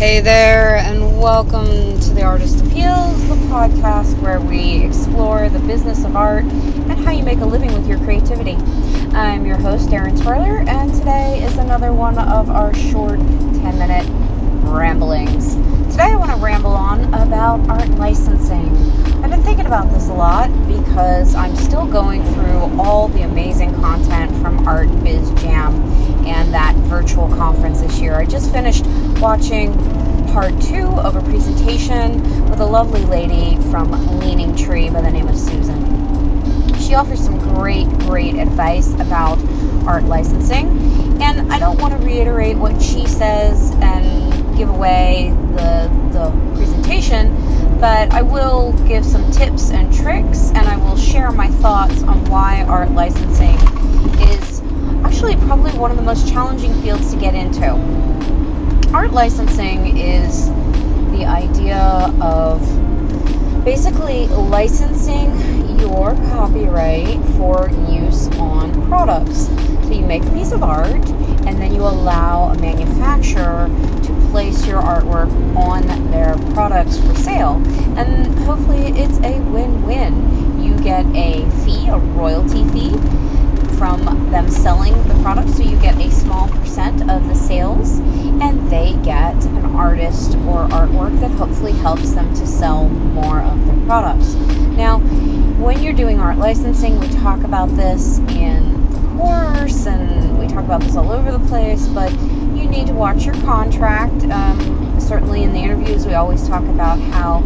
Hey there, and welcome to the Artist Appeals, the podcast where we explore the business of art and how you make a living with your creativity. I'm your host, Erin Sparler, and today is another one of our short 10 minute ramblings. Today I want to ramble on about art licensing. I've been thinking about this a lot because I'm still going through all the amazing content from Art Biz Jam and that virtual conference this year. I just finished watching part two of a presentation with a lovely lady from Leanin' Tree by the name of Susan. She offers some great, great advice about art licensing, and I don't want to reiterate what she says and give away the the presentation, but I will give some tips and tricks, and I will share my thoughts on why art licensing is actually probably one of the most challenging fields to get into. Art licensing is the idea of basically licensing your copyright for use on products. So you make a piece of art and then you allow a manufacturer to place your artwork on their products for sale. And hopefully it's a win win. You get a fee, a royalty fee from them selling the product, so you get a small percent of the sales, and they get an artist or artwork that hopefully helps them to sell more of their products. Now, when you're doing art licensing, we talk about this in the course and we talk about this all over the place, but you need to watch your contract. Um, certainly in the interviews, we always talk about how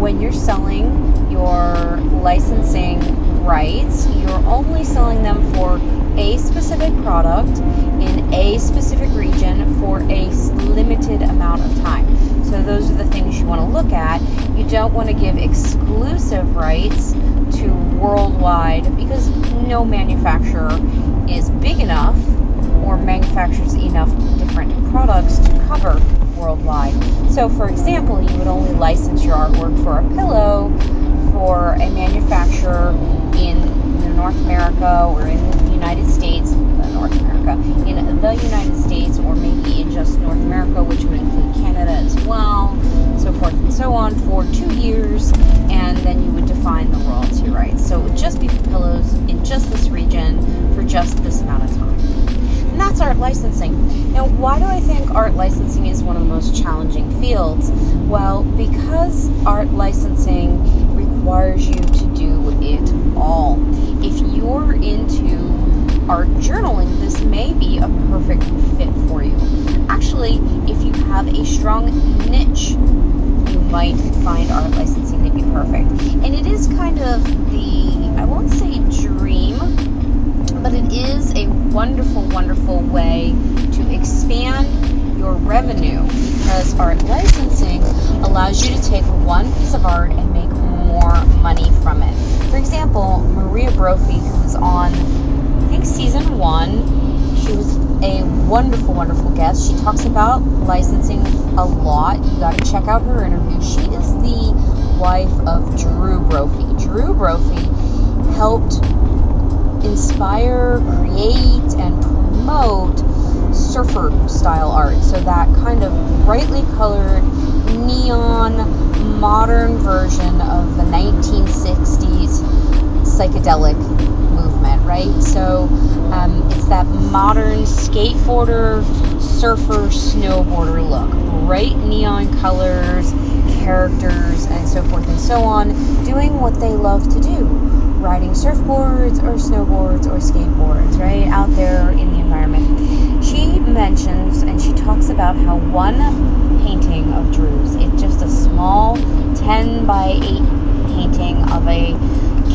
when you're selling your licensing rights, you're only selling them for a specific product in a specific region for a limited amount of time. So those are the things you want to look at. You don't want to give exclusive rights to worldwide because no manufacturer is big enough or manufactures enough different products to cover worldwide. So, for example, you would only license your artwork for a pillow for a manufacturer in North America or in the United States, North America, in the United States, or maybe in just North America, which would include Canada as well, so forth and so on, for two years, and then you would define the royalty rights. So it would just be for pillows in just this region for just this amount of time. And that's art licensing. Now, why do I think art licensing is one of the most challenging fields? Well, because art licensing requires you to do it all. If art journaling, this may be a perfect fit for you. Actually, if you have a strong niche, you might find art licensing to be perfect. And it is kind of the, I won't say dream, but it is a wonderful, wonderful way to expand your revenue because art licensing allows you to take one piece of art and make more money from it. For example, Maria Brophy, who's on, I think, season one, she was a wonderful, wonderful guest. She talks about licensing a lot. You got to check out her interview. She is the wife of Drew Brophy. Drew Brophy helped inspire, create, and promote surfer style art. So that kind of brightly colored, neon, modern version of the 1960s psychedelic movement, right? So um, it's that modern skateboarder, surfer, snowboarder look. Bright neon colors, characters, and so forth and so on, doing what they love to do riding surfboards or snowboards or skateboards, right? Out there in the environment. She mentions and she talks about how one painting of Drew's, it's just a small 10 by 8 painting of a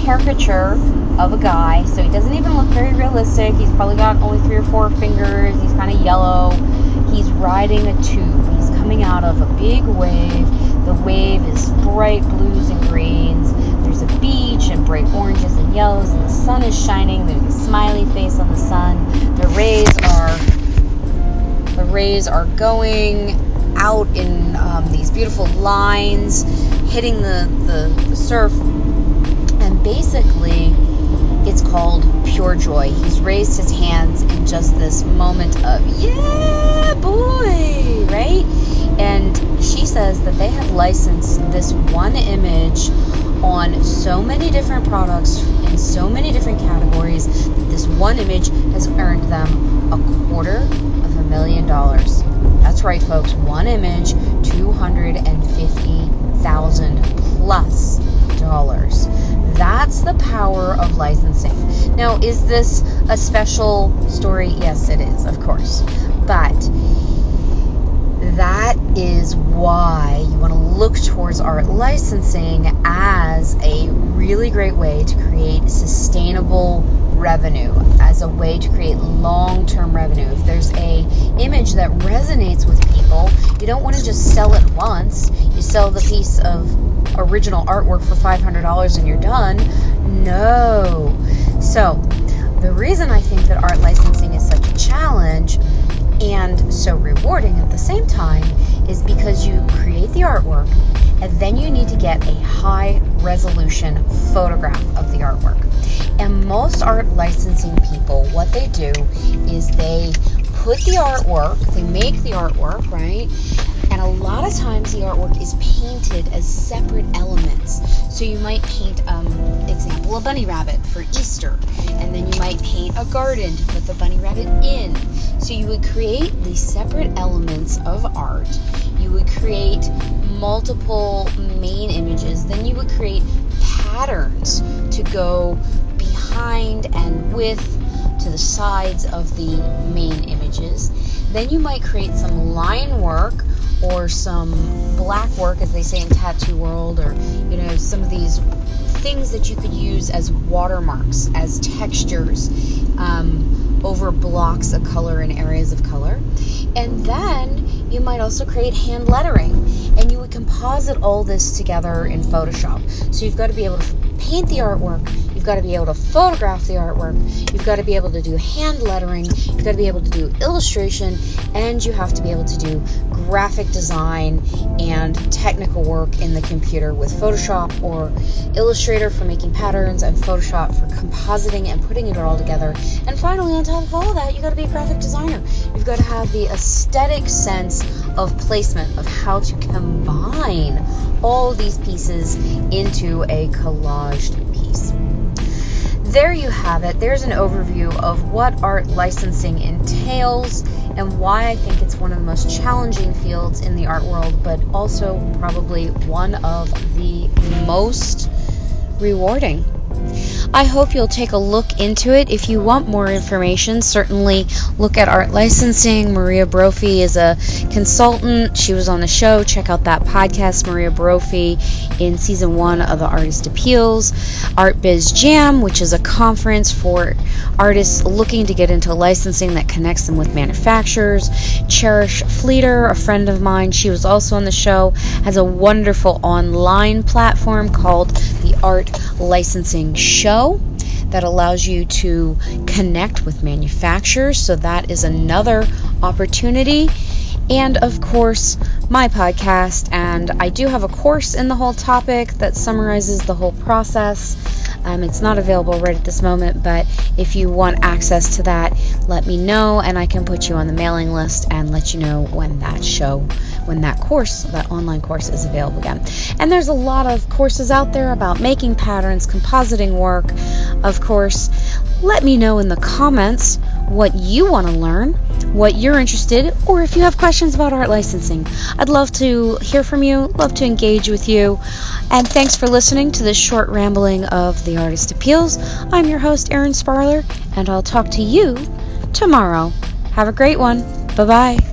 caricature of a guy. So he doesn't even look very realistic. He's probably got only three or four fingers. He's kind of yellow. He's riding a tube. He's coming out of a big wave. The wave is bright blues and greens. There's a beach and bright oranges and yellows, and the sun is shining. There's a smiley face on the sun. The rays are the rays are going out in um, these beautiful lines, hitting the, the, the surf, basically it's called pure joy. He's raised his hands in just this moment of yeah, boy, right? And she says that they have licensed this one image on so many different products in so many different categories that this one image has earned them a quarter of a million dollars. That's right, folks. One image, 250,000 plus dollars. That's the power of licensing. Now, is this a special story? Yes, it is, of course. But that is why you want to look towards art licensing as a really great way to create sustainable revenue as a way to create long-term revenue if there's a image that resonates with people you don't want to just sell it once sell the piece of original artwork for $500 and you're done no so the reason i think that art licensing is such a challenge and so rewarding at the same time is because you create the artwork and then you need to get a high resolution photograph of the artwork. And most art licensing people, what they do is they put the artwork, they make the artwork, right? And a lot of times the artwork is painted as separate elements. So you might paint, um, example, a bunny rabbit for Easter, and then you might paint a garden to put the bunny rabbit in. So you would create these separate elements of art. You would create multiple main images. Then you would create patterns to go behind and with to the sides of the main images. Then you might create some line work or some black work, as they say in tattoo world, or you know some of these things that you could use as watermarks, as textures um, over blocks of color and areas of color. And then you might also create hand lettering, and you would composite all this together in Photoshop. So you've got to be able to paint the artwork, got to be able to photograph the artwork, you've got to be able to do hand lettering, you've got to be able to do illustration, and you have to be able to do graphic design and technical work in the computer with Photoshop or Illustrator for making patterns and Photoshop for compositing and putting it all together. And finally, on top of all of that, you've got to be a graphic designer. You've got to have the aesthetic sense of placement, of how to combine all these pieces into a collaged piece. There you have it. There's an overview of what art licensing entails and why I think it's one of the most challenging fields in the art world, but also probably one of the most rewarding. I hope you'll take a look into it. If you want more information, certainly look at art licensing. Maria Brophy is a consultant. She was on the show. Check out that podcast, Maria Brophy, in season one of the Artist Appeals. Art Biz Jam, which is a conference for artists looking to get into licensing that connects them with manufacturers. Cherish Flieder, a friend of mine, she was also on the show, has a wonderful online platform called the Art Licensing Show that allows you to connect with manufacturers. So that is another opportunity. And of course, my podcast. And I do have a course in the whole topic that summarizes the whole process. Um, it's not available right at this moment, but if you want access to that, let me know and I can put you on the mailing list and let you know when that show, when that course, that online course is available again. And there's a lot of courses out there about making patterns, compositing work. Of course, let me know in the comments what you want to learn, what you're interested, or if you have questions about art licensing. I'd love to hear from you, love to engage with you. And thanks for listening to this short rambling of the Artist Appeals. I'm your host, Erin Sparler, and I'll talk to you tomorrow. Have a great one. Bye bye.